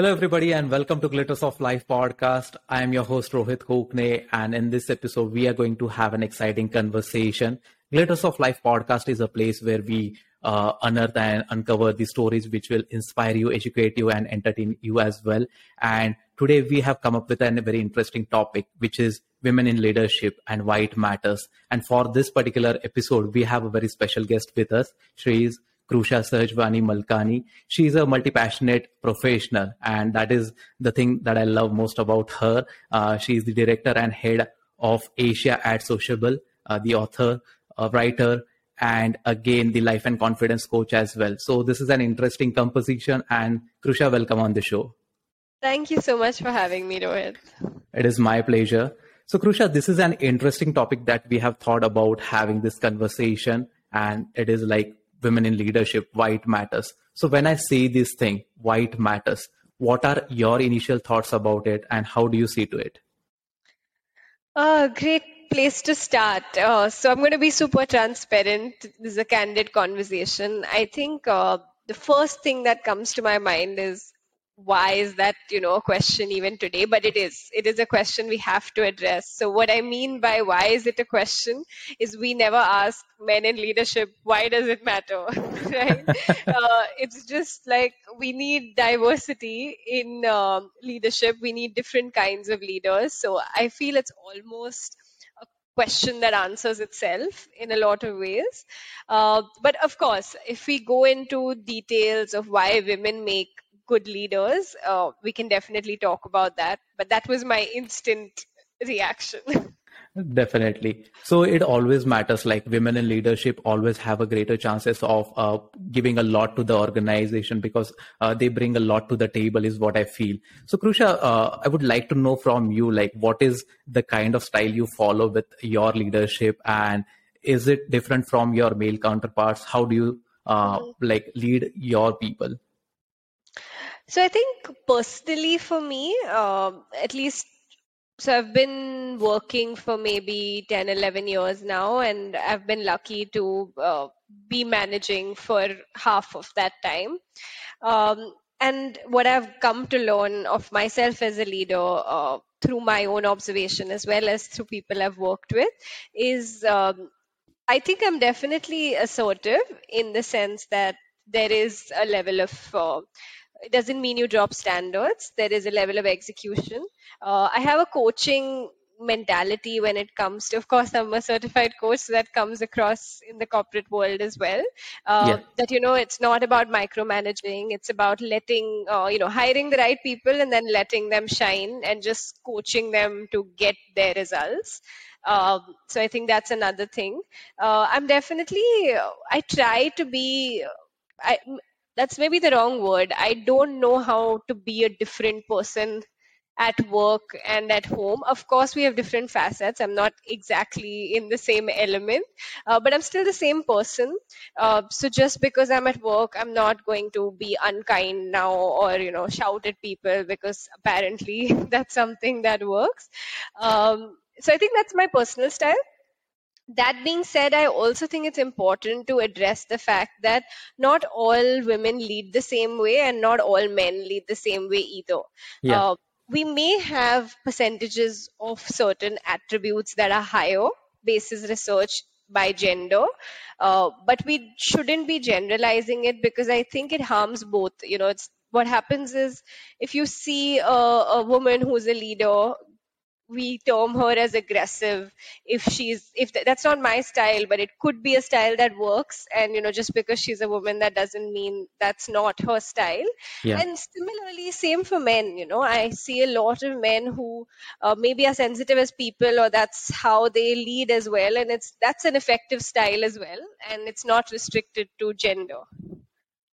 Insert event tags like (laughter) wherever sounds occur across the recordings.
Hello, everybody, and welcome to Glitters of Life podcast. I am your host, Rohit Kokne, and in this episode, we are going to have an exciting conversation. Glitters of Life podcast is a place where we uh, unearth and uncover the stories which will inspire you, educate you, and entertain you as well. And today, we have come up with a very interesting topic, which is women in leadership and why it matters. And for this particular episode, we have a very special guest with us. She is Krusha Sahajwani Malkani. She's a multi-passionate professional, and that is the thing that I love most about her. Uh, she's the director and head of Asia at Sociabble, uh, the author, uh, writer, and again the life and confidence coach as well. So this is an interesting composition. And Krusha, welcome on the show. Thank you so much for having me, Rohit. It is my pleasure. So, Krusha, this is an interesting topic that we have thought about having this conversation, and it is like women in leadership, why it matters. So when I say this thing, why it matters, what are your initial thoughts about it and how do you see to it? Uh, great place to start. Uh, so I'm going to be super transparent. This is a candid conversation. I think uh, the first thing that comes to my mind is why is that you know a question even today but it is. It is a question we have to address. So what i mean by why is it a question is we never ask men in leadership why does it matter? (laughs) Right? Uh, it's just like we need diversity in uh, leadership. We need different kinds of leaders. So i feel it's almost a question that answers itself in a lot of ways. Uh, but of course, if we go into details of why women make good leaders, uh, we can definitely talk about that. But that was my instant reaction. Definitely. So it always matters. Like women in leadership always have a greater chances of uh, giving a lot to the organization because uh, they bring a lot to the table, is what I feel. So, Krusha, uh, I would like to know from you, like, what is the kind of style you follow with your leadership, and is it different from your male counterparts? How do you uh, mm-hmm. like lead your people? So I think personally for me, um, at least, so I've been working for maybe 10, 11 years now, and I've been lucky to uh, be managing for half of that time. Um, and what I've come to learn of myself as a leader uh, through my own observation as well as through people I've worked with is um, I think I'm definitely assertive in the sense that there is a level of uh, it doesn't mean you drop standards. There is a level of execution. Uh, I have a coaching mentality when it comes to of course i'm a certified coach so that comes across in the corporate world as well uh, yeah. that you know it's not about micromanaging it's about letting uh, you know hiring the right people and then letting them shine and just coaching them to get their results um, so i think that's another thing uh, i'm definitely i try to be I, that's maybe the wrong word. I don't know how to be a different person at work and at home. Of course, we have different facets. I'm not exactly in the same element, uh, but I'm still the same person. Uh, so just because I'm at work, I'm not going to be unkind now or you know shout at people because apparently (laughs) that's something that works. Um, so I think that's my personal style that being said, I also think it's important to address the fact that not all women lead the same way and not all men lead the same way either. Yeah. Uh, we may have percentages of certain attributes that are higher basis research by gender uh, but we shouldn't be generalizing it because i think it harms both you know it's what happens is if you see a, a woman who's a leader we term her as aggressive if she's if th- that's not my style but it could be a style that works. And you know just because she's a woman that doesn't mean that's not her style. Yeah. and similarly same for men you know. I see a lot of men who uh, maybe are sensitive as people or that's how they lead as well. And it's that's an effective style as well. And it's not restricted to gender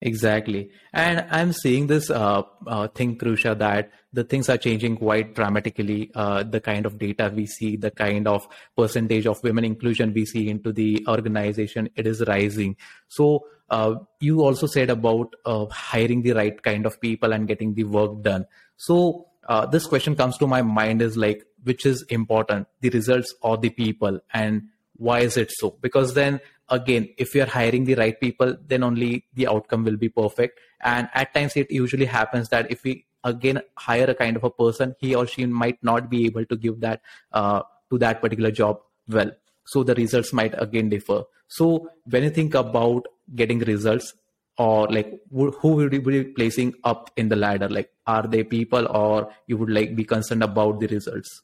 Exactly. And I'm seeing this uh, uh, thing, Krusha, that the things are changing quite dramatically. Uh, the kind of data we see, the kind of percentage of women inclusion we see into the organization, it is rising. So uh, you also said about uh, hiring the right kind of people and getting the work done. So uh, this question comes to my mind is like, which is important, the results or the people? And why is it so? Because then again if you're hiring the right people then only the outcome will be perfect. And at times it usually happens that if we again hire a kind of a person he or she might not be able to give that uh, to that particular job well. So the results might again differ. So when you think about getting results or like who would you be placing up in the ladder? Like are they people or you would like be concerned about the results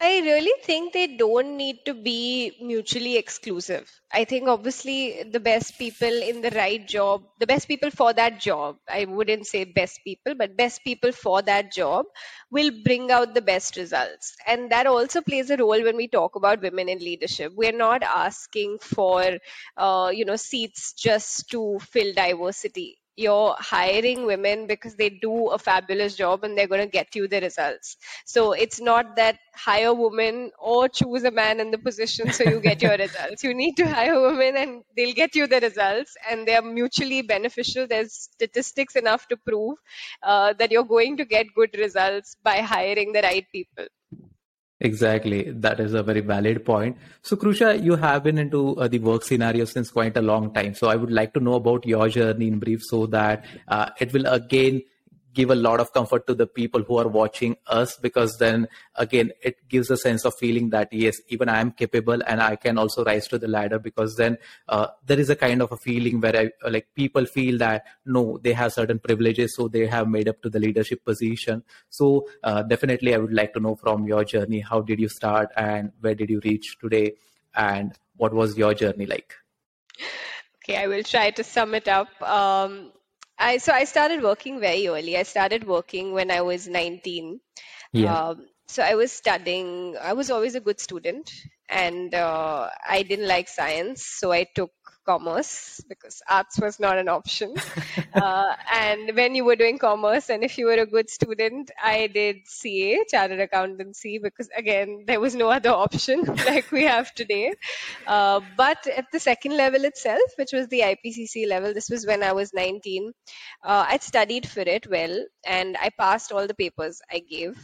I really think they don't need to be mutually exclusive. I think obviously the best people in the right job, the best people for that job, I wouldn't say best people, but best people for that job will bring out the best results. And that also plays a role when we talk about women in leadership. We're not asking for, uh, you know, seats just to fill diversity you're hiring women because they do a fabulous job and they're going to get you the results. So it's not that hire women or choose a man in the position so you get your (laughs) results. You need to hire women and they'll get you the results and they're mutually beneficial. There's statistics enough to prove uh, that you're going to get good results by hiring the right people. Exactly. That is a very valid point. So, Krusha, you have been into uh, the work scenario since quite a long time. So, I would like to know about your journey in brief so that uh, it will again give a lot of comfort to the people who are watching us because then again it gives a sense of feeling that yes even i am capable and i can also rise to the ladder because then uh, there is a kind of a feeling where I, like people feel that no they have certain privileges so they have made up to the leadership position. So uh, definitely i would like to know from your journey how did you start and where did you reach today and what was your journey like? Okay i will try to sum it up. Um, I so I started working very early. I started working when I was 19. Yeah. Um, so I was studying. I was always a good student, and uh, I didn't like science, so I took commerce because arts was not an option. (laughs) uh, and when you were doing commerce, and if you were a good student, I did CA, chartered accountancy, because again, there was no other option (laughs) like we have today. Uh, but at the second level itself, which was the IPCC level, this was when I was 19, uh, I studied for it well, and I passed all the papers I gave.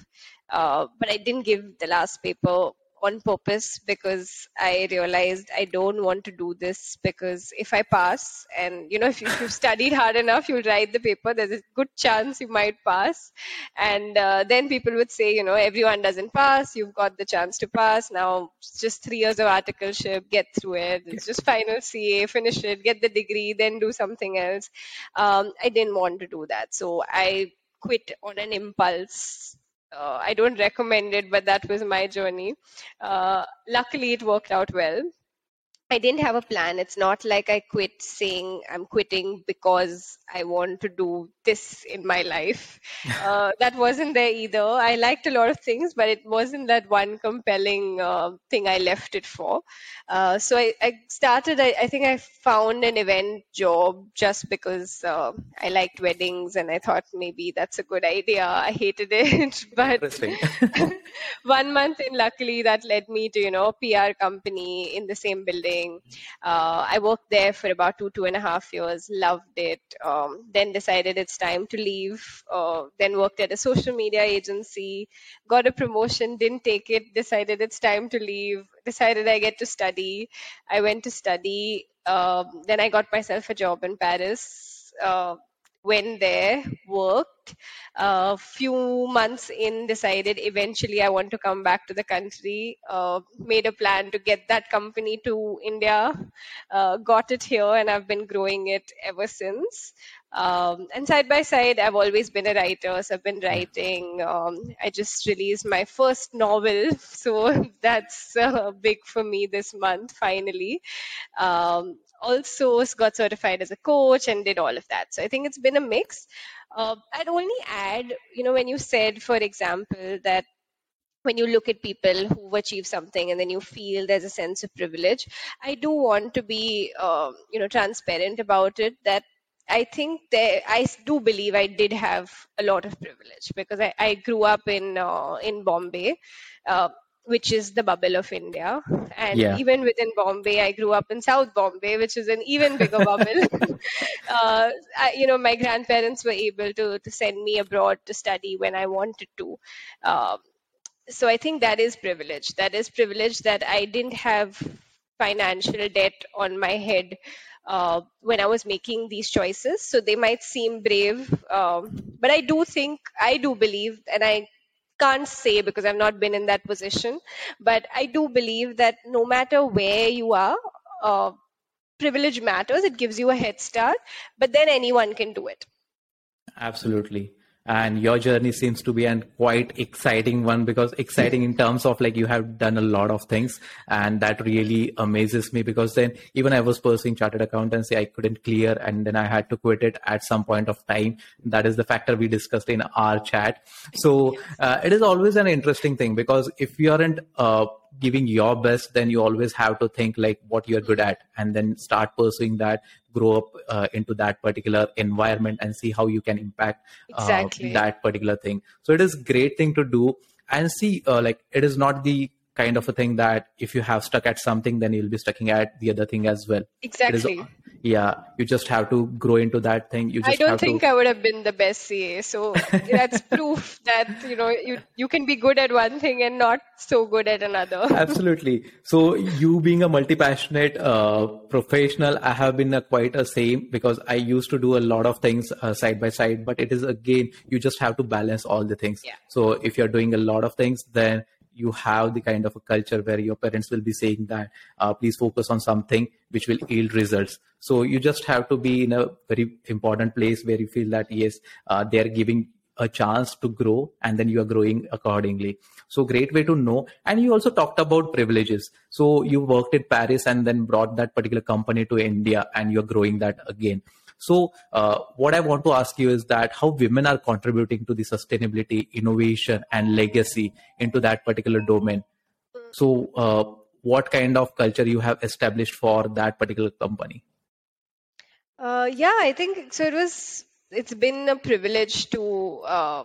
Uh, but I didn't give the last paper on purpose because I realized I don't want to do this because if I pass and you know if, you, have (laughs) studied hard enough you'll write the paper there's a good chance you might pass. And uh, then people would say you know everyone doesn't pass you've got the chance to pass now just three years of articleship get through it it's just final CA finish it get the degree then do something else. Um, I didn't want to do that so I quit on an impulse uh, I don't recommend it, but that was my journey. Uh, luckily, it worked out well. I didn't have a plan. It's not like I quit saying I'm quitting because I want to do this in my life. (laughs) Uh, that wasn't there either. I liked a lot of things, but it wasn't that one compelling uh, thing I left it for. Uh, so I, I started, I, I, think I found an event job just because uh, I liked weddings and I thought maybe that's a good idea. I hated it, (laughs) but (laughs) one month in, luckily, that led me to, you know, a PR company in the same building. Uh, I worked there for about two, two and a half years, loved it. Um, then decided it's time to leave. Uh, then worked at a social media agency, got a promotion, didn't take it, decided it's time to leave, decided I get to study. I went to study. Um, then I got myself a job in Paris. Uh, went there, worked. A uh, few months in, decided eventually I want to come back to the country. Uh, made a plan to get that company to India. Uh, got it here, and I've been growing it ever since. Um, and side by side, I've always been a writer. So I've been writing. Um, I just released my first novel, (laughs) so (laughs) that's uh, big for me this month. Finally, um, also got certified as a coach and did all of that. So I think it's been a mix. Uh, I'd only add, you know, when you said, for example, that when you look at people who've achieved something and then you feel there's a sense of privilege, I do want to be, uh, you know, transparent about it that I think that I do believe I did have a lot of privilege because I, I grew up in uh, in Bombay. Uh, which is the bubble of India. And yeah. even within Bombay, I grew up in South Bombay, which is an even bigger bubble. (laughs) uh, I, you know, my grandparents were able to, to send me abroad to study when I wanted to. Um, so I think that is privilege. That is privilege that I didn't have financial debt on my head uh, when I was making these choices. So they might seem brave, um, but I do think, I do believe, and I can't say because I've not been in that position, but I do believe that no matter where you are, uh, privilege matters. It gives you a head start, but then anyone can do it. Absolutely and your journey seems to be an quite exciting one because exciting in terms of like you have done a lot of things. And that really amazes me because then even i was pursuing chartered accountancy i couldn't clear and then i had to quit it at some point of time. That is the factor we discussed in our chat. So uh, it is always an interesting thing because if you aren't uh, giving your best then you always have to think like what you're good at and then start pursuing that grow up uh, into that particular environment and see how you can impact uh, exactly. that particular thing. So it is great thing to do. And see uh, like it is not the kind of a thing that if you have stuck at something then you'll be stucking at the other thing as well. Exactly yeah you just have to grow into that thing. You just i don't think to... i would have been the best ca so that's (laughs) proof that you know you you can be good at one thing and not so good at another. Absolutely. So you being a multi-passionate uh, professional i have been a, quite a same because i used to do a lot of things uh, side by side but it is again you just have to balance all the things. Yeah. so if you're doing a lot of things then you have the kind of a culture where your parents will be saying that uh, please focus on something which will yield results. So you just have to be in a very important place where you feel that yes uh, they are giving a chance to grow and then you are growing accordingly. So great way to know. And you also talked about privileges. So you worked in paris and then brought that particular company to india and you're growing that again so, uh, what I want to ask you is that how women are contributing to the sustainability, innovation, and legacy into that particular domain. So, uh, what kind of culture you have established for that particular company? Uh, yeah, I think so. It was. It's been a privilege to uh,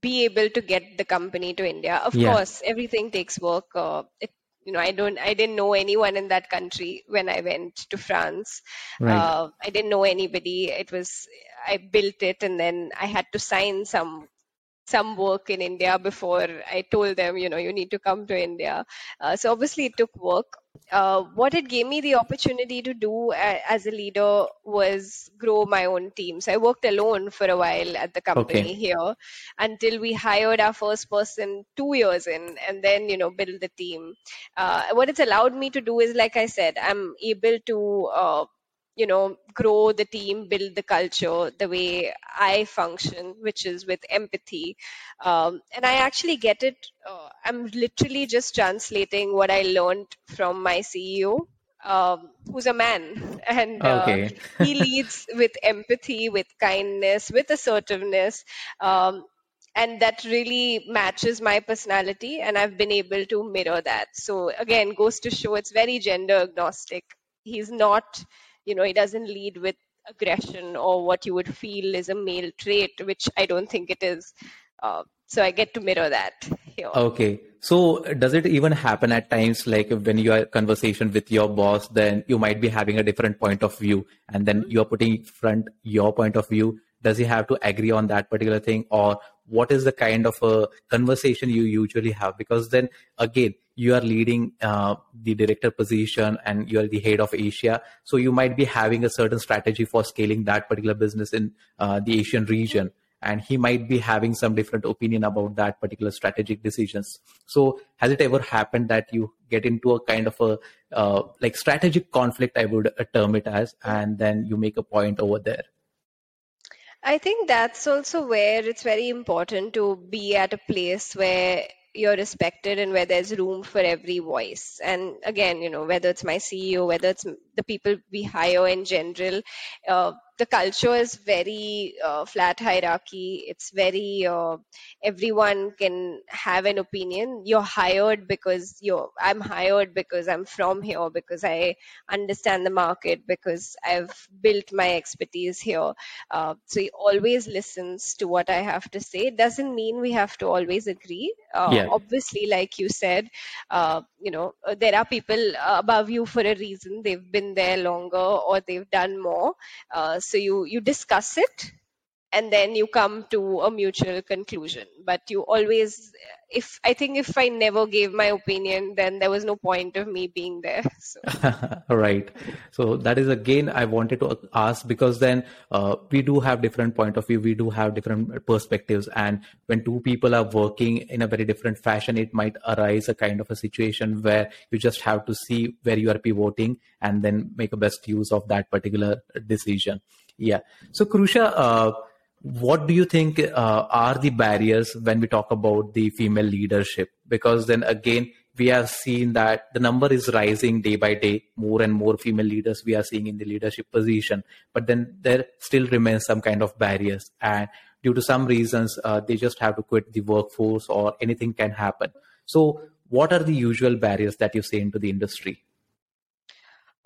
be able to get the company to India. Of yeah. course, everything takes work. Uh, it know i don't i didn't know anyone in that country when i went to france right. uh, i didn't know anybody it was i built it and then i had to sign some some work in India before I told them, you know, you need to come to India. Uh, so obviously it took work. Uh, what it gave me the opportunity to do a, as a leader was grow my own team. So I worked alone for a while at the company okay. here until we hired our first person two years in, and then you know build the team. Uh, what it's allowed me to do is, like I said, I'm able to uh, you know grow the team build the culture the way i function which is with empathy. Um, and i actually get it uh, i'm literally just translating what i learned from my ceo um, who's a man. (laughs) And uh, okay. he leads with empathy with kindness with assertiveness um, and that really matches my personality and i've been able to mirror that. So again goes to show it's very gender agnostic. He's not you know he doesn't lead with aggression or what you would feel is a male trait which i don't think it is. Uh, so i get to mirror that here. Okay. So does it even happen at times like when you are conversation with your boss then you might be having a different point of view and then you're putting front your point of view? Does he have to agree on that particular thing or what is the kind of a conversation you usually have? Because then again you are leading uh, the director position and you are the head of asia. So you might be having a certain strategy for scaling that particular business in uh, the asian region. And he might be having some different opinion about that particular strategic decisions. So has it ever happened that you get into a kind of a uh, like strategic conflict i would term it as and then you make a point over there? I think that's also where it's very important to be at a place where you're respected and where there's room for every voice. And again, you know, whether it's my CEO, whether it's the people we hire in general, uh, the culture is very uh, flat hierarchy. It's very uh, everyone can have an opinion. You're hired because you're i'm hired because i'm from here because i understand the market because i've built my expertise here. Uh, so he always listens to what i have to say. It doesn't mean we have to always agree. Uh, yeah. obviously like you said uh, you know uh, there are people above you for a reason. They've been there longer or they've done more so you you discuss it and then you come to a mutual conclusion. But you always if i think if i never gave my opinion then there was no point of me being there so. (laughs) right. So that is again i wanted to ask because then uh, we do have different point of view we do have different perspectives and when two people are working in a very different fashion it might arise a kind of a situation where you just have to see where you are pivoting and then make a best use of that particular decision. Yeah. So krusha uh, what do you think uh, are the barriers when we talk about the female leadership? Because then again we have seen that the number is rising day by day. More and more female leaders we are seeing in the leadership position. But then there still remains some kind of barriers. And due to some reasons uh, they just have to quit the workforce or anything can happen. So what are the usual barriers that you see into the industry?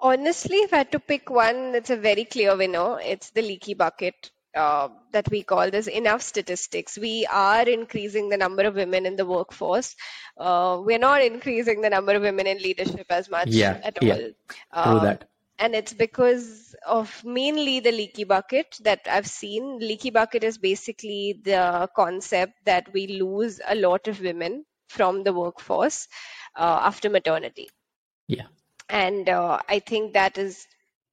Honestly if i had to pick one it's a very clear winner. It's the leaky bucket uh, that we call this enough statistics. We are increasing the number of women in the workforce. Uh, we're not increasing the number of women in leadership as much yeah, at yeah. all. Uh, that. And it's because of mainly the leaky bucket that I've seen. Leaky bucket is basically the concept that we lose a lot of women from the workforce uh, after maternity. Yeah. And uh, I think that is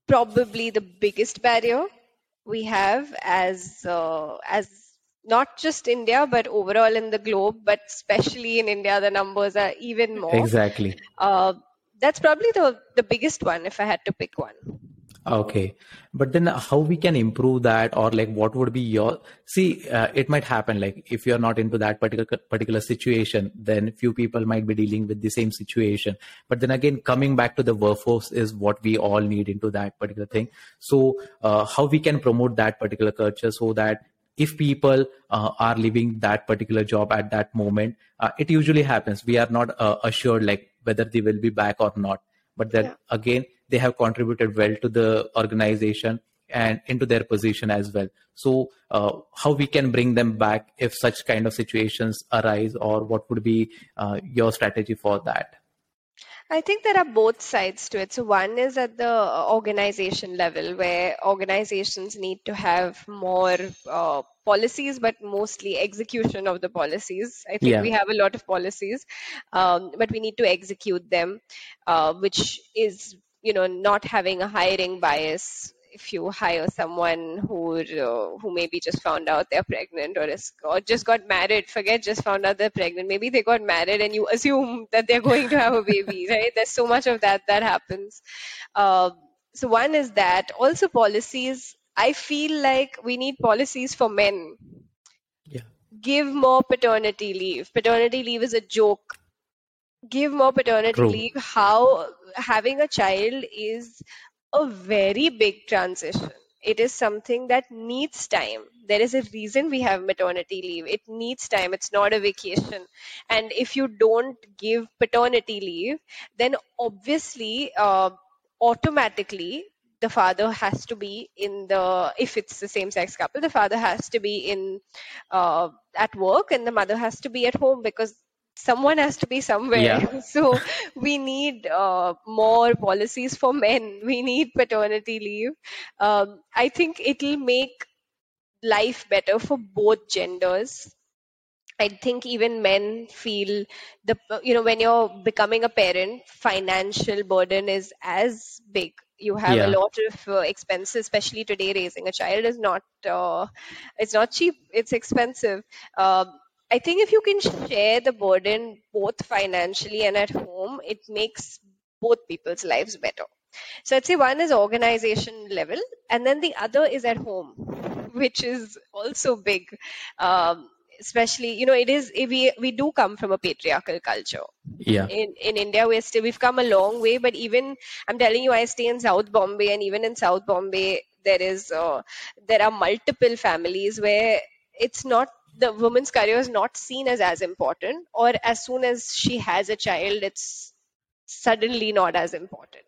probably the biggest barrier we have as uh, as not just India but overall in the globe, but especially in India, the numbers are even more. Exactly. Uh, that's probably the the biggest one if I had to pick one. Okay, but then how we can improve that, or like what would be your see? Uh, it might happen like if you're not into that particular particular situation, then few people might be dealing with the same situation. But then again, coming back to the workforce is what we all need into that particular thing. So uh, how we can promote that particular culture so that if people uh, are leaving that particular job at that moment, uh, it usually happens. We are not uh, assured like whether they will be back or not. But then yeah. again they have contributed well to the organization and into their position as well so uh, how we can bring them back if such kind of situations arise or what would be uh, your strategy for that I think there are both sides to it. So, one is at the organization level where organizations need to have more uh, policies, but mostly execution of the policies. I think yeah. we have a lot of policies, um, but we need to execute them, uh, which is you know not having a hiring bias if you hire someone who uh, who maybe just found out they're pregnant or is, or just got married forget just found out they're pregnant. Maybe they got married and you assume that they're (laughs) going to have a baby right? There's so much of that that happens. Uh, so one is that also policies i feel like we need policies for men. Yeah. Give more paternity leave. Paternity leave is a joke. Give more paternity True. leave. How having a child is a very big transition. It is something that needs time. There is a reason we have maternity leave. It needs time. It's not a vacation. And if you don't give paternity leave then obviously uh, automatically the father has to be in the if it's the same sex couple the father has to be in uh, at work and the mother has to be at home because someone has to be somewhere yeah. (laughs) so we need uh, more policies for men (laughs) we need paternity leave um, i think it'll make life better for both genders I think even men feel the you know when you're becoming a parent, financial burden is as big. You have yeah. a lot of uh, expenses, especially today. Raising a child is not uh, it's not cheap. It's expensive. Um, I think if you can share the burden both financially and at home, it makes both people's lives better. So I'd say one is organization level, and then the other is at home, which is also big. Um, especially, you know, it is we we do come from a patriarchal culture. Yeah. In in India, we're still we've come a long way, but even I'm telling you, I stay in South Bombay, and even in South Bombay, there is uh, there are multiple families where it's not the woman's career is not seen as as important or as soon as she has a child it's suddenly not as important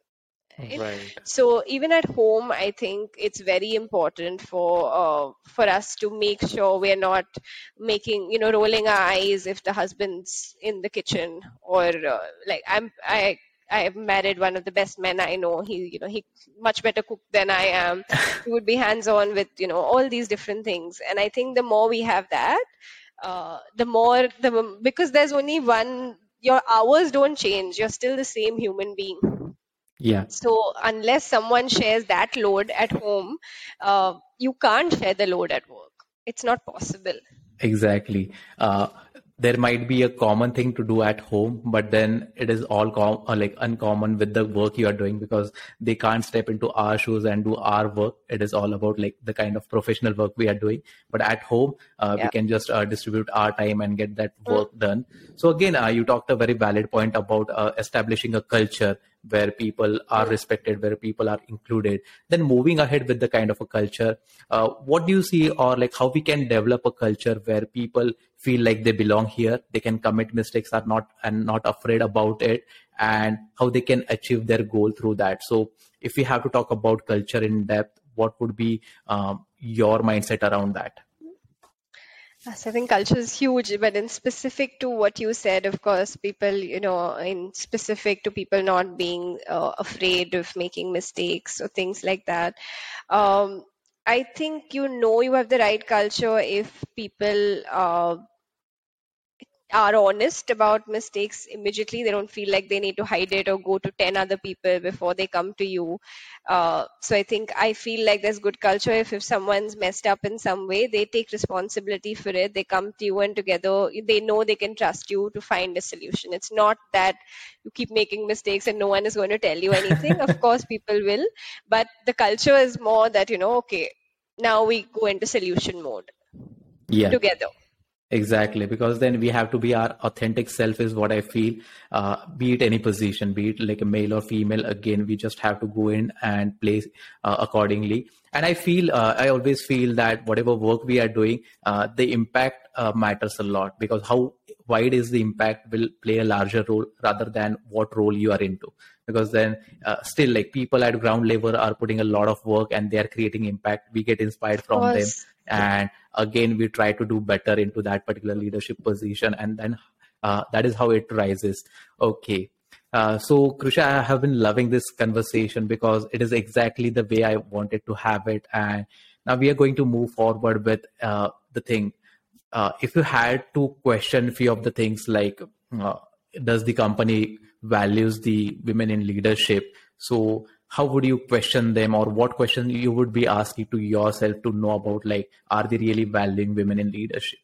right. so even at home i think it's very important for uh, for us to make sure we're not making you know rolling our eyes if the husband's in the kitchen or uh, like i'm i I have married one of the best men I know. He, you know, he much better cook than I am. (laughs) he would be hands on with, you know, all these different things. And I think the more we have that, uh, the more the because there's only one. Your hours don't change. You're still the same human being. Yeah. So unless someone shares that load at home, uh, you can't share the load at work. It's not possible. Exactly. Uh, there might be a common thing to do at home but then it is all com- uh, like uncommon with the work you are doing because they can't step into our shoes and do our work it is all about like the kind of professional work we are doing but at home uh, yeah. we can just uh, distribute our time and get that work mm. done so again uh, you talked a very valid point about uh, establishing a culture where people are respected, where people are included. Then moving ahead with the kind of a culture, uh, what do you see or like how we can develop a culture where people feel like they belong here, they can commit mistakes, are not and not afraid about it, and how they can achieve their goal through that. So if we have to talk about culture in depth, what would be um, your mindset around that? Yes, I think culture is huge, but in specific to what you said, of course, people, you know, in specific to people not being uh, afraid of making mistakes or things like that. Um, I think you know you have the right culture if people uh, are honest about mistakes immediately. They don't feel like they need to hide it or go to 10 other people before they come to you. Uh, so I think I feel like there's good culture if, if someone's messed up in some way, they take responsibility for it. They come to you and together they know they can trust you to find a solution. It's not that you keep making mistakes and no one is going to tell you anything. of course, people will. But the culture is more that, you know, okay, now we go into solution mode yeah. together Exactly, because then we have to be our authentic self, is what I feel. Uh, be it any position, be it like a male or female, again, we just have to go in and play uh, accordingly. And I feel, uh, I always feel that whatever work we are doing, uh, the impact uh, matters a lot because how wide is the impact will play a larger role rather than what role you are into. Because then, uh, still, like people at ground level are putting a lot of work and they are creating impact. We get inspired from them and again we try to do better into that particular leadership position and then uh, that is how it rises. Okay. Uh, so krusha i have been loving this conversation because it is exactly the way i wanted to have it and now we are going to move forward with uh, the thing. Uh, if you had to question a few of the things like uh, does the company values the women in leadership? So how would you question them or what question you would be asking to yourself to know about like are they really valuing women in leadership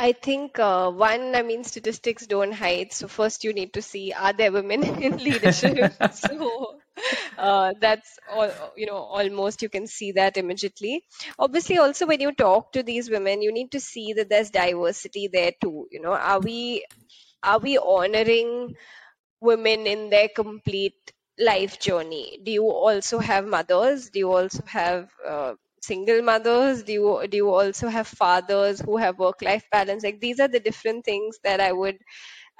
I think uh, one, I mean, statistics don't hide. So first, you need to see are there women (laughs) in leadership. (laughs) so uh, that's all. You know, almost you can see that immediately. Obviously, also when you talk to these women, you need to see that there's diversity there too. You know, are we are we honoring women in their complete life journey. Do you also have mothers? Do you also have uh, single mothers? Do you do you also have fathers who have work life balance? Like these are the different things that i would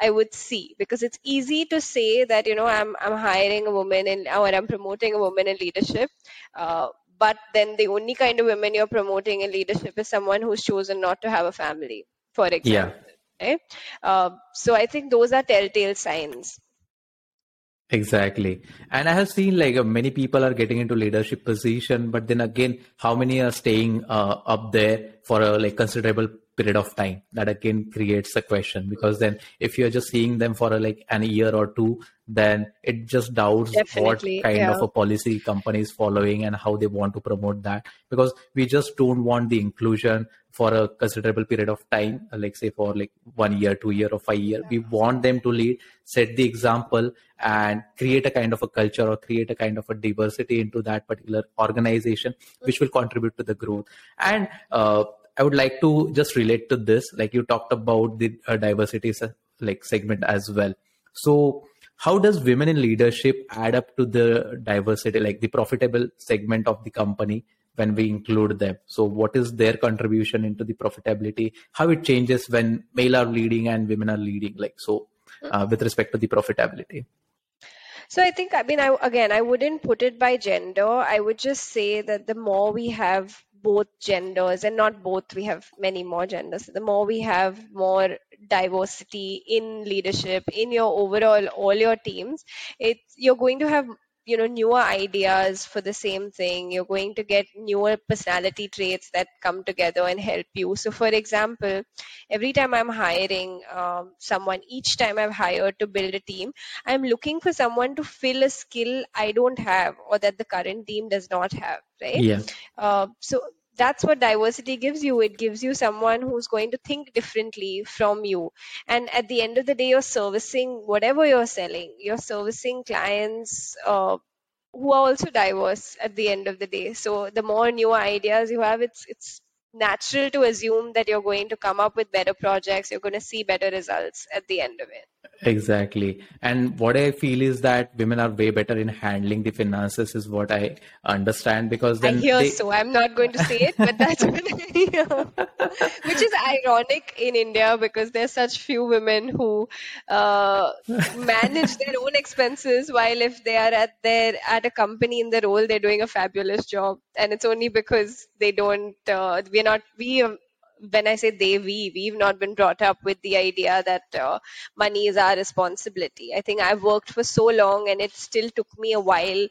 i would see. Because it's easy to say that you know i'm i'm hiring a woman in or i'm promoting a woman in leadership uh, but then the only kind of women you're promoting in leadership is someone who's chosen not to have a family for example yeah. right? Uh, so i think those are telltale signs Exactly. And I have seen like uh, many people are getting into leadership position, but then again, how many are staying uh, up there for a like considerable period of time? That again creates a question because then if you're just seeing them for a, like an year or two, then it just doubts Definitely, what kind yeah. of a policy company is following and how they want to promote that because we just don't want the inclusion for a considerable period of time like say for like one year two year or five year we want them to lead set the example and create a kind of a culture or create a kind of a diversity into that particular organization which will contribute to the growth. And uh, i would like to just relate to this. Like you talked about the uh, diversity like segment as well. So how does women in leadership add up to the diversity like the profitable segment of the company when we include them. So what is their contribution into the profitability? How it changes when male are leading and women are leading like so uh, with respect to the profitability. So I think, I mean, I, again, I wouldn't put it by gender. I would just say that the more we have both genders and not both we have many more genders the more we have more diversity in leadership in your overall all your teams it's you're going to have you know newer ideas for the same thing. You're going to get newer personality traits that come together and help you. So for example every time i'm hiring um, someone each time i've hired to build a team i'm looking for someone to fill a skill i don't have or that the current team does not have right? Yeah. Uh, so that's what diversity gives you. It gives you someone who's going to think differently from you. And at the end of the day you're servicing whatever you're selling. You're servicing clients uh, who are also diverse at the end of the day. So the more newer ideas you have it's it's natural to assume that you're going to come up with better projects. You're going to see better results at the end of it Exactly. And what I feel is that women are way better in handling the finances, is what I understand. Because then I hear they... so. I'm not going to say it, but that's what I (laughs) hear. Which is ironic in India because there's such few women who uh, manage their own expenses, while if they are at their at a company in the role, they're doing a fabulous job. And it's only because they don't. Uh, we're not. We when I say they, we, we've not been brought up with the idea that uh, money is our responsibility. I think I've worked for so long and it still took me a while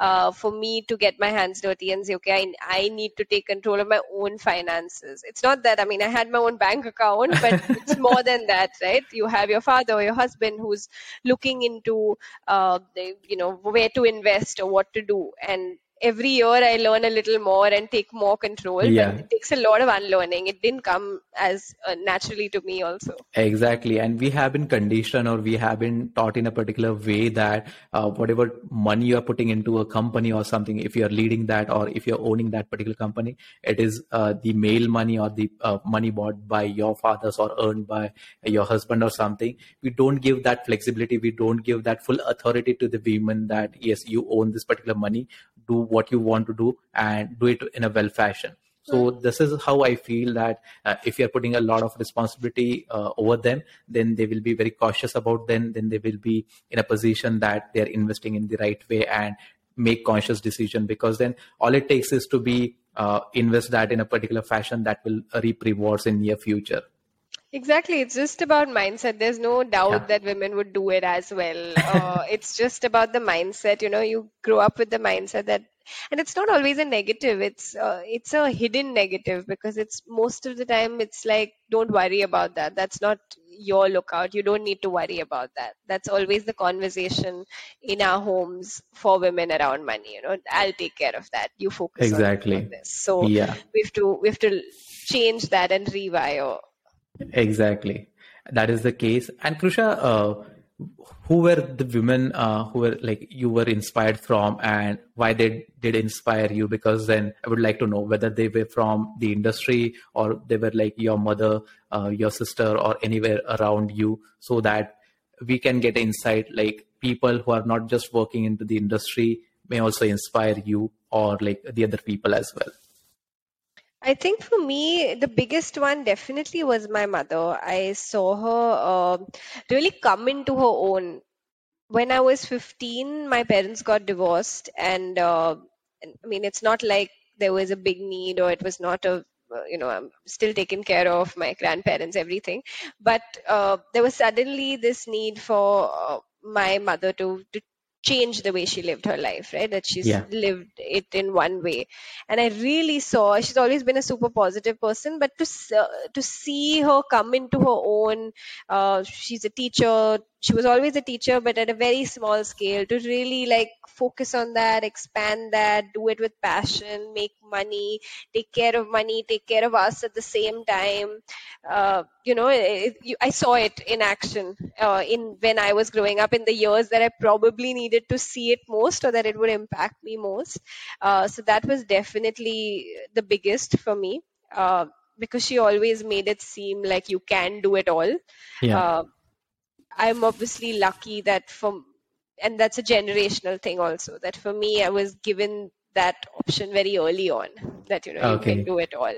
uh, for me to get my hands dirty and say, okay, I, I need to take control of my own finances. It's not that, I mean, I had my own bank account, but (laughs) it's more than that, right? You have your father or your husband who's looking into, uh, the, you know, where to invest or what to do. And every year I learn a little more and take more control. Yeah. But it takes a lot of unlearning. It didn't come as uh, naturally to me also. Exactly. And we have been conditioned or we have been taught in a particular way that uh, whatever money you are putting into a company or something, if you're leading that or if you're owning that particular company, it is uh, the male money or the uh, money bought by your fathers or earned by your husband or something. We don't give that flexibility. We don't give that full authority to the women that, yes, you own this particular money do what you want to do and do it in a well fashion. So this is how i feel that uh, if you're putting a lot of responsibility uh, over them then they will be very cautious about them. Then they will be in a position that they're investing in the right way and make conscious decision because then all it takes is to be uh, invest that in a particular fashion that will reap rewards in near future Exactly. It's just about mindset. There's no doubt yeah. that women would do it as well. Uh, (laughs) it's just about the mindset. You know, you grow up with the mindset that, and it's not always a negative. It's uh, it's a hidden negative because it's most of the time it's like don't worry about that. That's not your lookout. You don't need to worry about that. That's always the conversation in our homes for women around money. You know, I'll take care of that. You focus exactly. on this. So yeah. we have to we have to change that and rewire Exactly. That is the case. And Krusha, uh, who were the women uh, who were like you were inspired from and why they did inspire you? Because then I would like to know whether they were from the industry or they were like your mother, uh, your sister, or anywhere around you so that we can get insight like people who are not just working into the industry may also inspire you or like the other people as well. I think for me, the biggest one definitely was my mother. I saw her uh, really come into her own. When I was 15, my parents got divorced, and uh, I mean, it's not like there was a big need or it was not a uh, you know i'm still taking care of my grandparents everything but uh, there was suddenly this need for uh, my mother to to change the way she lived her life, right? That she's yeah. lived it in one way. And I really saw she's always been a super positive person, but to uh, to see her come into her own, uh, she's a teacher, she was always a teacher but at a very small scale to really like focus on that expand that do it with passion make money take care of money take care of us at the same time. Uh, you know it, you, i saw it in action uh, in when i was growing up in the years that i probably needed to see it most or that it would impact me most. Uh, so that was definitely the biggest for me uh, because she always made it seem like you can do it all. Yeah. Uh, I'm obviously lucky that from, and that's a generational thing also, that for me, I was given that option very early on that, you know, okay. you can do it all.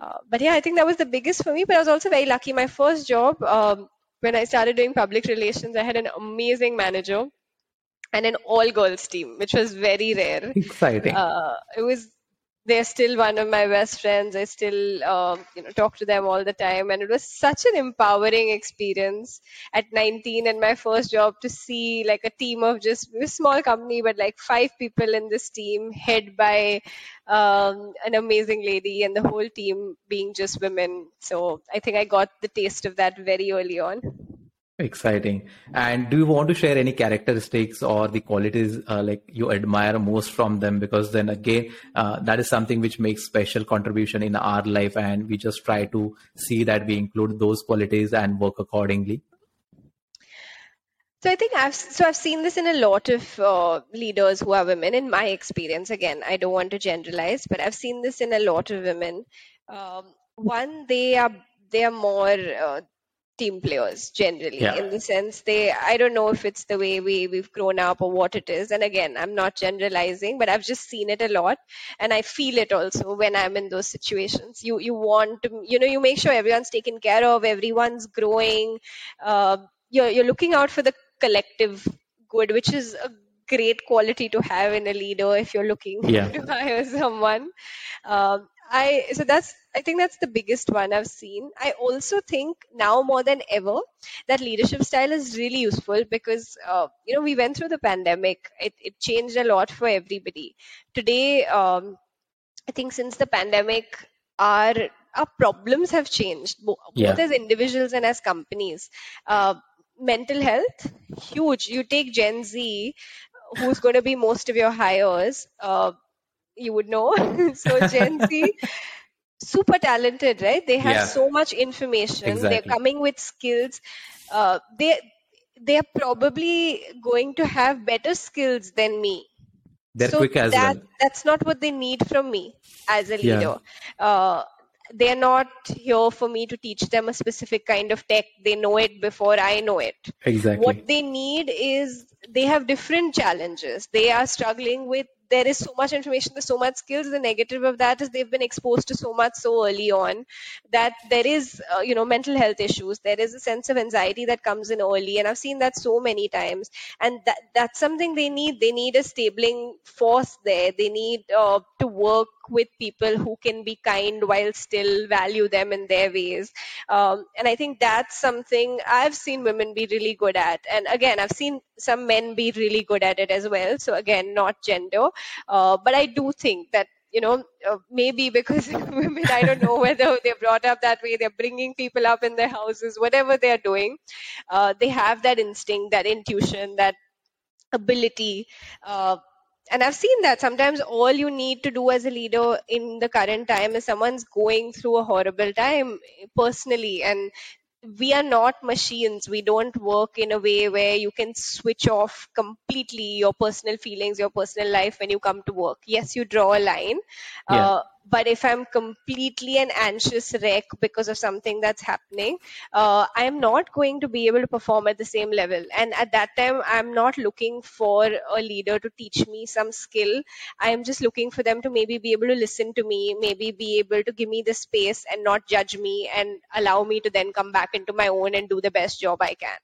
Uh, but yeah, I think that was the biggest for me, but I was also very lucky. My first job, um, when I started doing public relations, I had an amazing manager and an all girls team, which was very rare. (laughs) Exciting. Uh, it was they're still one of my best friends. I still, uh, you know, talk to them all the time, and it was such an empowering experience at 19 and my first job to see like a team of just a small company, but like five people in this team, head by um, an amazing lady, and the whole team being just women. So I think I got the taste of that very early on. Exciting. And do you want to share any characteristics or the qualities uh, like you admire most from them? Because then again, uh, that is something which makes special contribution in our life, and we just try to see that we include those qualities and work accordingly. So I think I've so I've seen this in a lot of uh, leaders who are women. In my experience, again, I don't want to generalize, but I've seen this in a lot of women. Um, one, they are they are more uh, team players generally yeah. in the sense they i don't know if it's the way we we've grown up or what it is. And again i'm not generalizing but i've just seen it a lot. And i feel it also when i'm in those situations. You you want to you know you make sure everyone's taken care of everyone's growing. Uh, you're you're looking out for the collective good which is a great quality to have in a leader if you're looking yeah. (laughs) to hire someone. Um, I so that's I think that's the biggest one I've seen. I also think now more than ever that leadership style is really useful because uh, you know we went through the pandemic. It it changed a lot for everybody. Today, um, I think since the pandemic, our our problems have changed both yeah. as individuals and as companies. Uh, mental health, huge. You take Gen Z, who's going to be most of your hires. Uh, you would know. (laughs) so Gen Z, super talented, right? They have yeah. so much information. Exactly. They're coming with skills. Uh, they they're probably going to have better skills than me. They're so quick as that, well. That's not what they need from me as a leader. Yeah. Uh, they're not here for me to teach them a specific kind of tech. They know it before I know it. Exactly. What they need is they have different challenges. They are struggling with there is so much information, there's so much skills. The negative of that is they've been exposed to so much so early on that there is, uh, you know, mental health issues. There is a sense of anxiety that comes in early, and I've seen that so many times. And that that's something they need. They need a stabling force there. They need uh, to work with people who can be kind while still value them in their ways. Um, and I think that's something I've seen women be really good at. And again, I've seen some men be really good at it as well. So again, not gender. Uh, but I do think that you know, uh, maybe because (laughs) women, I don't know whether they're brought up that way, they're bringing people up in their houses, whatever they're doing, uh, they have that instinct, that intuition, that ability. Uh, and I've seen that sometimes all you need to do as a leader in the current time is someone's going through a horrible time personally and we are not machines. We don't work in a way where you can switch off completely your personal feelings, your personal life when you come to work. Yes, you draw a line. Yeah. Uh, but if i'm completely an anxious wreck because of something that's happening uh, i am not going to be able to perform at the same level. And at that time i'm not looking for a leader to teach me some skill. I am just looking for them to maybe be able to listen to me maybe be able to give me the space and not judge me and allow me to then come back into my own and do the best job i can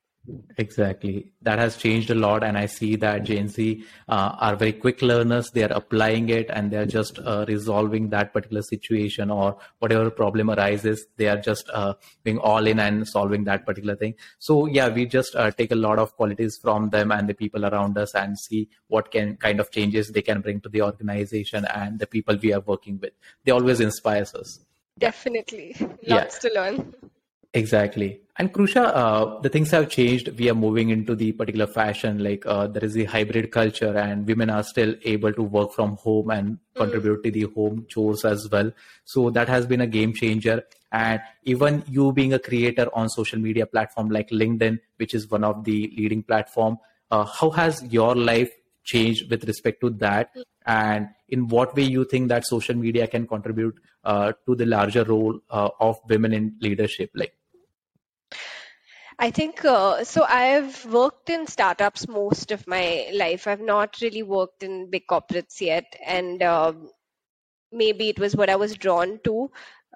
Exactly. That has changed a lot. And I see that Gen Z uh, are very quick learners. They are applying it and they're just uh, resolving that particular situation or whatever problem arises. They are just uh, being all in and solving that particular thing. So yeah, we just uh, take a lot of qualities from them and the people around us and see what can kind of changes they can bring to the organization and the people we are working with. They always inspires us. Definitely. Lots yeah. to learn. Exactly. And Krusha, uh, the things have changed. We are moving into the particular fashion, like uh, there is the hybrid culture, and women are still able to work from home and mm. contribute to the home chores as well. So that has been a game changer. And even you being a creator on social media platform like LinkedIn, which is one of the leading platform, uh, how has your life changed with respect to that? And in what way you think that social media can contribute uh, to the larger role uh, of women in leadership? Like I think uh, so. I've worked in startups most of my life. I've not really worked in big corporates yet, and um, maybe it was what I was drawn to.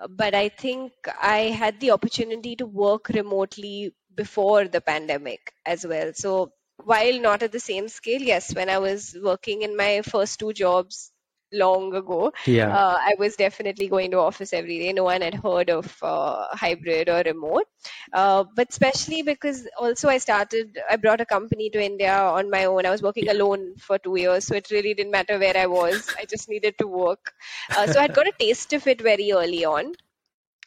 But I think I had the opportunity to work remotely before the pandemic as well. So while not at the same scale, yes, when I was working in my first two jobs, long ago. Yeah. Uh, I was definitely going to office every day. No one had heard of uh, hybrid or remote. Uh, but especially because also I started, I brought a company to India on my own. I was working alone for two years, so it really didn't matter where I was. I just needed to work. Uh, so I had got a taste of it very early on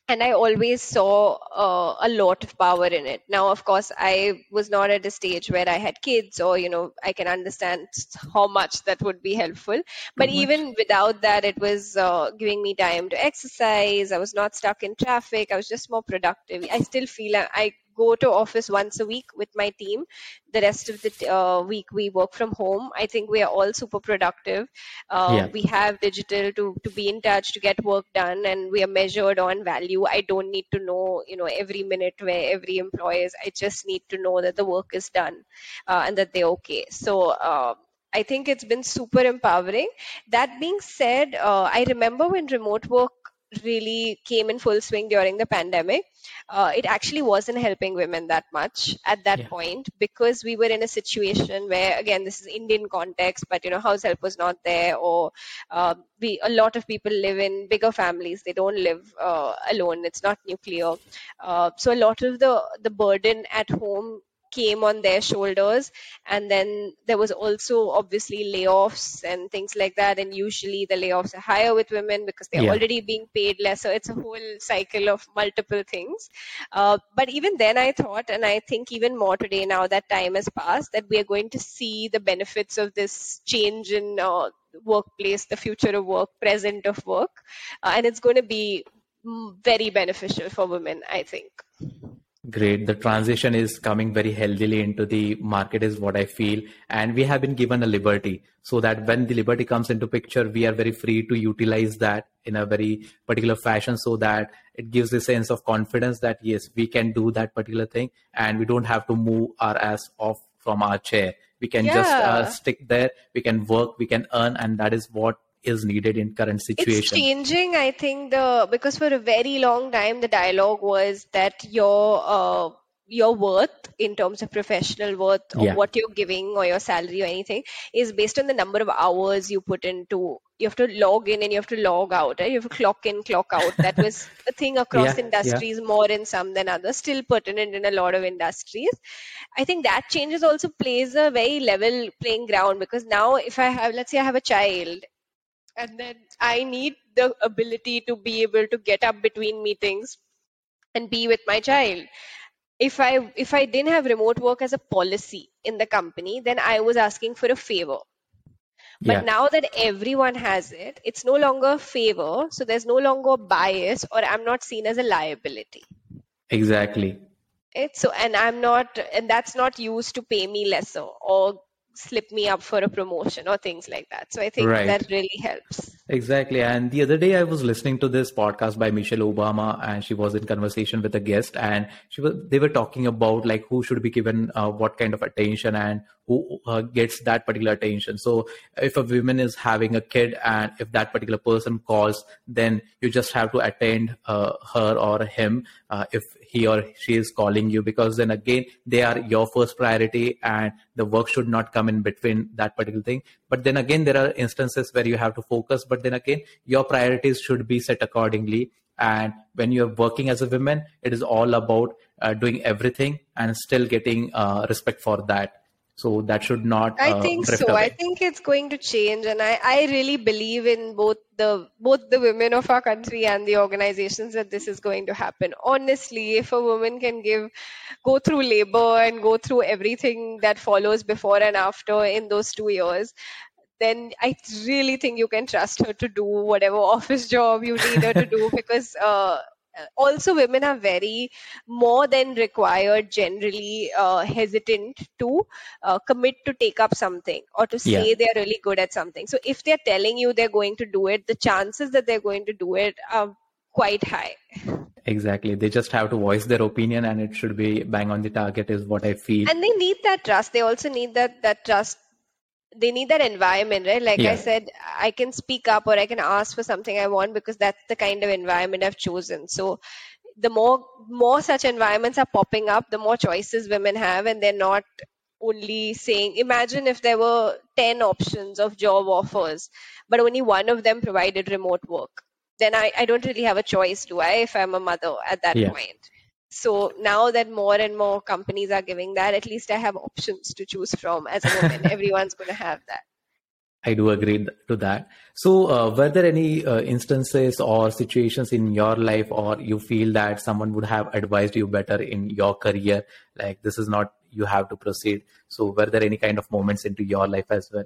and I always saw uh, a lot of power in it. Now, of course, I was not at a stage where I had kids, or you know, I can understand how much that would be helpful. But even without that, it was uh, giving me time to exercise. I was not stuck in traffic. I was just more productive. I still feel I, I go to office once a week with my team. The rest of the uh, week we work from home. I think we are all super productive. Uh, Yeah. we have digital to, to be in touch to get work done and we are measured on value. I don't need to know you know every minute where every employee is. I just need to know that the work is done uh, and that they're okay. So uh, I think it's been super empowering. That being said, uh, I remember when remote work really came in full swing during the pandemic, uh, it actually wasn't helping women that much at that Yeah. point because we were in a situation where, again, this is Indian context, but you know, house help was not there, or uh, we a lot of people live in bigger families. They don't live uh, alone. It's not nuclear. Uh, so a lot of the the burden at home came on their shoulders. And then there was also obviously layoffs and things like that. And usually the layoffs are higher with women because they're Yeah. already being paid less. So it's a whole cycle of multiple things. Uh, but even then i thought and i think even more today now that time has passed that we are going to see the benefits of this change in uh, workplace the future of work present of work. Uh, and it's going to be very beneficial for women i think Great. The transition is coming very healthily into the market is what I feel. And we have been given a liberty so that when the liberty comes into picture, we are very free to utilize that in a very particular fashion so that it gives a sense of confidence that yes, we can do that particular thing and we don't have to move our ass off from our chair. We can just uh, stick there. We can work, we can earn. And that is what is needed in current It's situation. changing, I think, the because for a very long time the dialogue was that your uh, your worth in terms of professional worth or Yeah. what you're giving or your salary or anything is based on the number of hours you put into you have to log in and you have to log out right? you have to clock in clock out that was a thing across Yeah, yeah. industries more in some than others still pertinent in a lot of industries i think that changes also plays a very level playing ground because now if i have let's say i have a child and then I need the ability to be able to get up between meetings and be with my child. If I if I didn't have remote work as a policy in the company, then I was asking for a favor. But Yeah. now that everyone has it, it's no longer a favor, so there's no longer bias, or I'm not seen as a liability. Exactly. It's so, and I'm not, and that's not used to pay me lesser or slip me up for a promotion or things like that. So I think Right. that really helps. Exactly. And the other day I was listening to this podcast by Michelle Obama and she was in conversation with a guest and she was, they were talking about like who should be given uh, what kind of attention and who uh, gets that particular attention. So if a woman is having a kid and if that particular person calls, then you just have to attend uh, her or him uh, if he or she is calling you because then again they are your first priority and the work should not come in between that particular thing. But then again there are instances where you have to focus but then again your priorities should be set accordingly. And when you're working as a woman it is all about uh, doing everything and still getting uh, respect for that so that should not I uh, think drift so. away. I think it's going to change, and I, I really believe in both the both the women of our country and the organizations that this is going to happen. Honestly, if a woman can give go through labor and go through everything that follows before and after in those two years, then I really think you can trust her to do whatever (laughs) office job you need her to do because uh, also women are very more than required generally uh, hesitant to uh, commit to take up something or to say Yeah. they're really good at something. So if they're telling you they're going to do it the chances that they're going to do it are quite high. Exactly. They just have to voice their opinion and it should be bang on the target is what i feel. And they need that trust. They also need that that trust they need that environment right like i said i can speak up or i can ask for something i want because that's the kind of environment i've chosen so the more more such environments are popping up the more choices women have and they're not only saying, imagine if there were 10 options of job offers, but only one of them provided remote work. Then I, I don't really have a choice, do I, if I'm a mother at that yeah. point? So now that more and more companies are giving that, at least I have options to choose from as a woman. (laughs) Everyone's going to have that. I do agree to that. So, uh, were there any uh, instances or situations in your life, or you feel that someone would have advised you better in your career? Like, this is not, you have to proceed. So, were there any kind of moments into your life as well?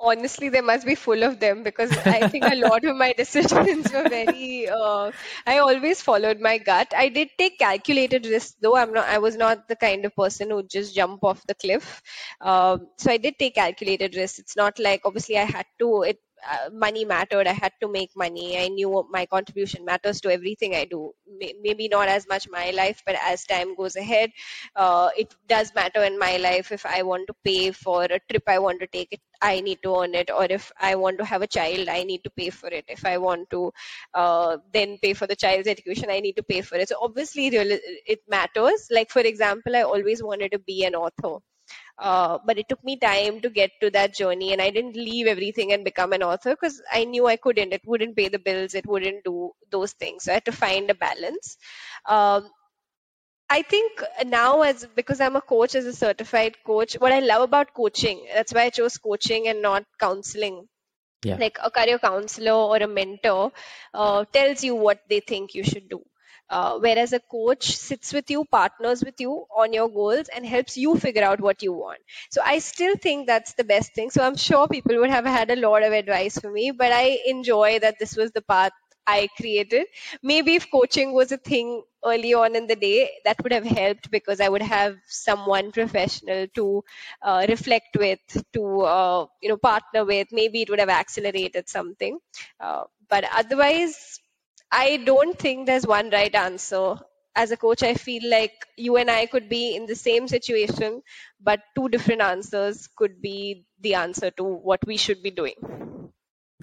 Honestly they must be full of them because i think a lot of my decisions were very uh, i always followed my gut. I did take calculated risks though i'm not i was not the kind of person who just jump off the cliff. Um, so i did take calculated risks. It's not like obviously i had to it uh, money mattered. I had to make money. I knew my contribution matters to everything I do. maybe not as much my life, but as time goes ahead, uh, it does matter in my life. If I want to pay for a trip I want to take, it I need to earn it, or if I want to have a child, I need to pay for it. If I want to uh, then pay for the child's education, I need to pay for it. So obviously, it matters. Like for example, I always wanted to be an author. Uh, but it took me time to get to that journey and i didn't leave everything and become an author because i knew i couldn't it wouldn't pay the bills it wouldn't do those things so i had to find a balance um, I think now as because I'm a coach as a certified coach, what I love about coaching, that's why I chose coaching and not counseling. Yeah. Like a career counselor or a mentor uh, tells you what they think you should do. Uh, whereas a coach sits with you, partners with you on your goals, and helps you figure out what you want. So I still think that's the best thing. So I'm sure people would have had a lot of advice for me, but I enjoy that this was the path I created. Maybe if coaching was a thing early on in the day, that would have helped because I would have someone professional to uh, reflect with, to uh, you know partner with. Maybe it would have accelerated something. Uh, but otherwise, I don't think there's one right answer. As a coach, I feel like you and I could be in the same situation, but two different answers could be the answer to what we should be doing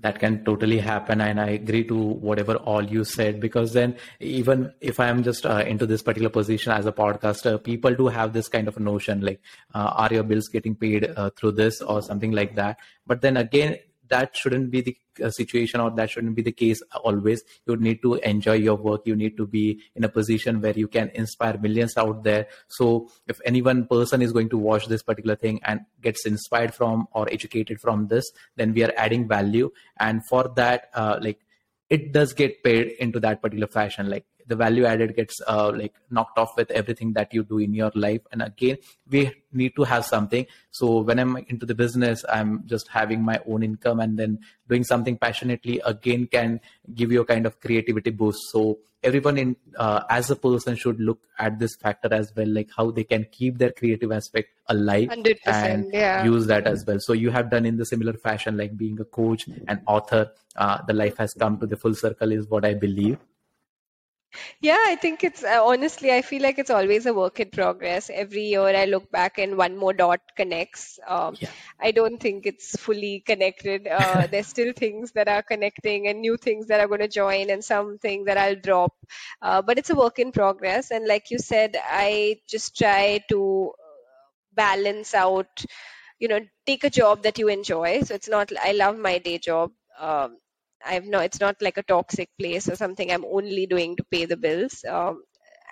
that can totally happen and i agree to whatever all you said because then even if i am just uh, into this particular position as a podcaster people do have this kind of notion like uh, are your bills getting paid uh, through this or something like that but then again that shouldn't be the uh, situation or that shouldn't be the case always. You need to enjoy your work. You need to be in a position where you can inspire millions out there. So if any one person is going to watch this particular thing and gets inspired from or educated from this then we are adding value. And for that uh, like it does get paid into that particular fashion. Like the value added gets uh, like knocked off with everything that you do in your life. And again we need to have something. So when i'm into the business i'm just having my own income and then doing something passionately again can give you a kind of creativity boost. So everyone in uh, as a person should look at this factor as well like how they can keep their creative aspect alive and yeah. use that as well. So you have done in the similar fashion like being a coach and author uh, the life has come to the full circle is what i believe yeah, I think it's uh, honestly, I feel like it's always a work in progress. Every year I look back and one more dot connects. Um, yeah. I don't think it's fully connected. Uh, (laughs) there's still things that are connecting and new things that are going to join and some things that I'll drop. Uh, but it's a work in progress. And like you said, I just try to balance out, you know, take a job that you enjoy. So it's not, I love my day job. Um, I've no, it's not like a toxic place or something I'm only doing to pay the bills. Um,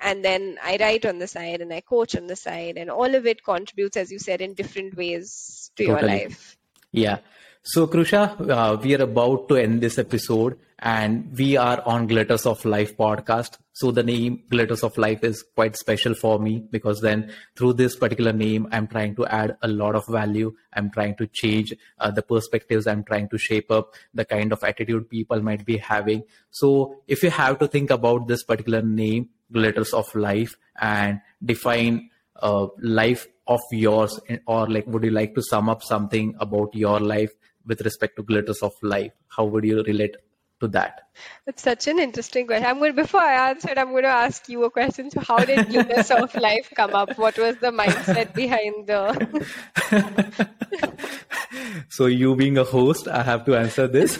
and then I write on the side and I coach on the side, and all of it contributes, as you said, in different ways to totally. your life. Yeah. So, Krusha, uh, we are about to end this episode and we are on Glitters of Life podcast. So, the name Glitters of Life is quite special for me because then through this particular name, I'm trying to add a lot of value. I'm trying to change uh, the perspectives. I'm trying to shape up the kind of attitude people might be having. So, if you have to think about this particular name, Glitters of Life, and define uh, life of yours, or like, would you like to sum up something about your life? with respect to glitters of life? How would you relate to that? That's such an interesting question. I'm going before I answer it, I'm going to ask you a question. So, how did glitters of life come up? What was the mindset behind the? (laughs) so, you being a host, I have to answer this. (laughs)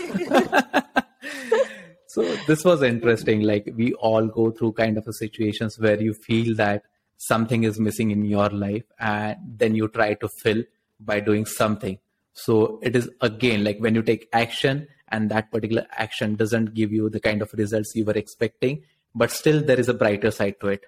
so, this was interesting. Like we all go through kind of a situations where you feel that something is missing in your life and then you try to fill by doing something so it is again like when you take action and that particular action doesn't give you the kind of results you were expecting but still there is a brighter side to it.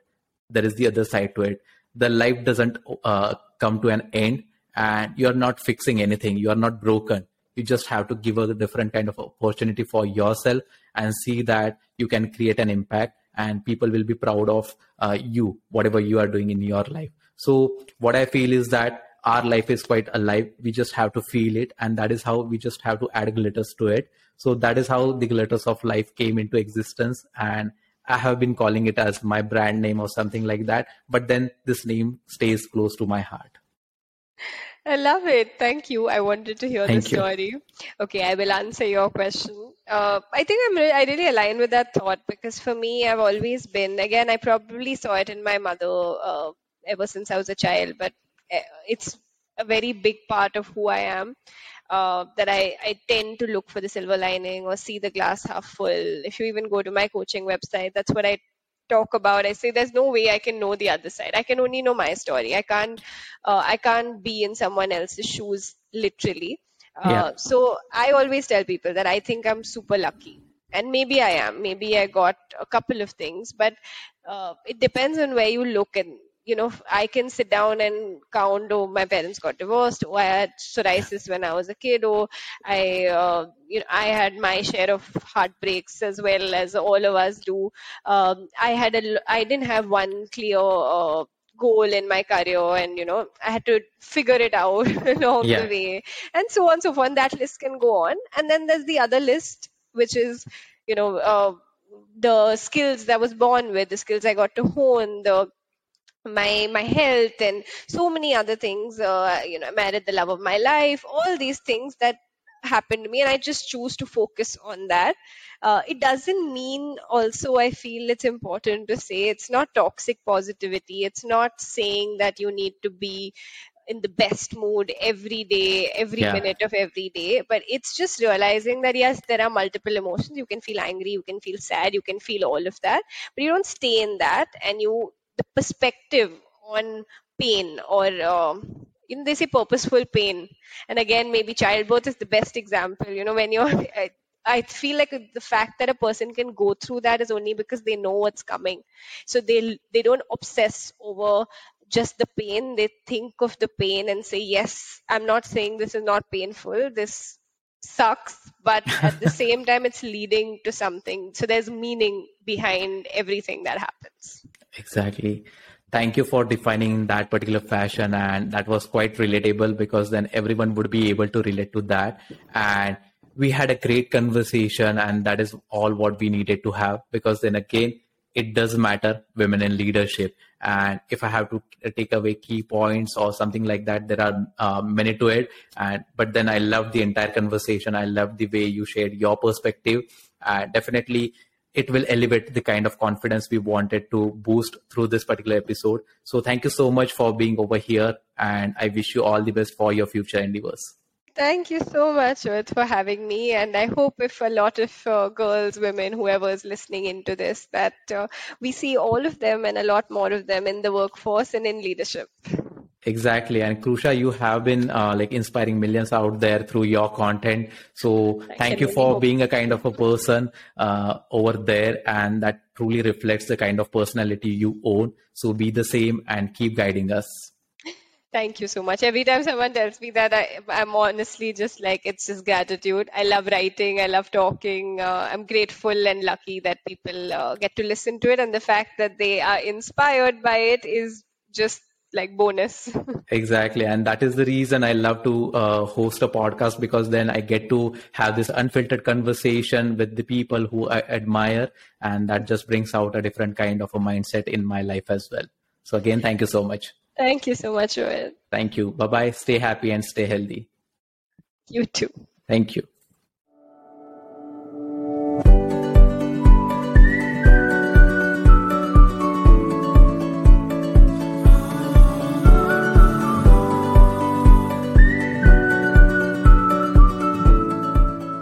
There is the other side to it. The life doesn't uh, come to an end and you're not fixing anything. You are not broken. You just have to give a different kind of opportunity for yourself and see that you can create an impact and people will be proud of uh, you whatever you are doing in your life. So what i feel is that our life is quite alive we just have to feel it and that is how we just have to add glitters to it so that is how the glitters of life came into existence and I have been calling it as my brand name or something like that. But then this name stays close to my heart. I love it. Thank you. I wanted to hear Thank the story. You. Okay, I will answer your question. Uh, I think I'm re- I really align with that thought because for me, I've always been. Again, I probably saw it in my mother uh, ever since I was a child, but it's a very big part of who I am uh, that I, I tend to look for the silver lining or see the glass half full. If you even go to my coaching website, that's what I talk about. I say there's no way I can know the other side. I can only know my story. I can't uh, I can't be in someone else's shoes literally. Uh, yeah. So I always tell people that I think I'm super lucky. And maybe I am. Maybe I got a couple of things, but uh, it depends on where you look and you know, I can sit down and count, oh, my parents got divorced, or oh, I had psoriasis when I was a kid, or oh, I, uh, you know, I had my share of heartbreaks as well as all of us do. Um, I had a, I didn't have one clear uh, goal in my career, and you know, I had to figure it out (laughs) along yeah. the way, and so on so forth. And that list can go on, and then there's the other list, which is, you know. Uh, the skills that I was born with, the skills I got to hone, the my my health and so many other things uh, you know i married the love of my life all these things that happened to me and i just choose to focus on that. Uh, it doesn't mean also i feel it's important to say it's not toxic positivity. It's not saying that you need to be in the best mood every day every yeah. minute of every day but it's just realizing that yes there are multiple emotions. You can feel angry you can feel sad you can feel all of that but you don't stay in that and you the perspective on pain or uh, you know they say purposeful pain. And again maybe childbirth is the best example. You know when you're (laughs) I, I feel like the fact that a person can go through that is only because they know what's coming. So they they don't obsess over just the pain. They think of the pain and say yes i'm not saying this is not painful. This sucks. But at the (laughs) same time it's leading to something. So there's meaning behind everything that happens Exactly. Thank you for defining that particular fashion. And that was quite relatable because then everyone would be able to relate to that. And we had a great conversation, and that is all what we needed to have because then again, it does matter women in leadership and if i have to take away key points or something like that there are uh, many to it and but then i love the entire conversation i love the way you shared your perspective uh, definitely it will elevate the kind of confidence we wanted to boost through this particular episode. So thank you so much for being over here and I wish you all the best for your future endeavors. Thank you so much, Rohit, for having me. And I hope if a lot of uh, girls, women, whoever is listening into this, that uh, we see all of them and a lot more of them in the workforce and in leadership. Exactly. And Krusha, you have been uh, like inspiring millions out there through your content. So thank you for being a kind of a person uh, over there. And that truly reflects the kind of personality you own. So be the same and keep guiding us. Thank you so much. Every time someone tells me that, I, am honestly just like, it's just gratitude. I love writing. I love talking. Uh, I'm grateful and lucky that people uh, get to listen to it. And the fact that they are inspired by it is just like bonus. (laughs) Exactly and that is the reason i love to uh, host a podcast because then i get to have this unfiltered conversation with the people who i admire and that just brings out a different kind of a mindset in my life as well. So again thank you so much. Thank you so much Rohit. thank you. Bye bye stay happy and stay healthy. You too. Thank you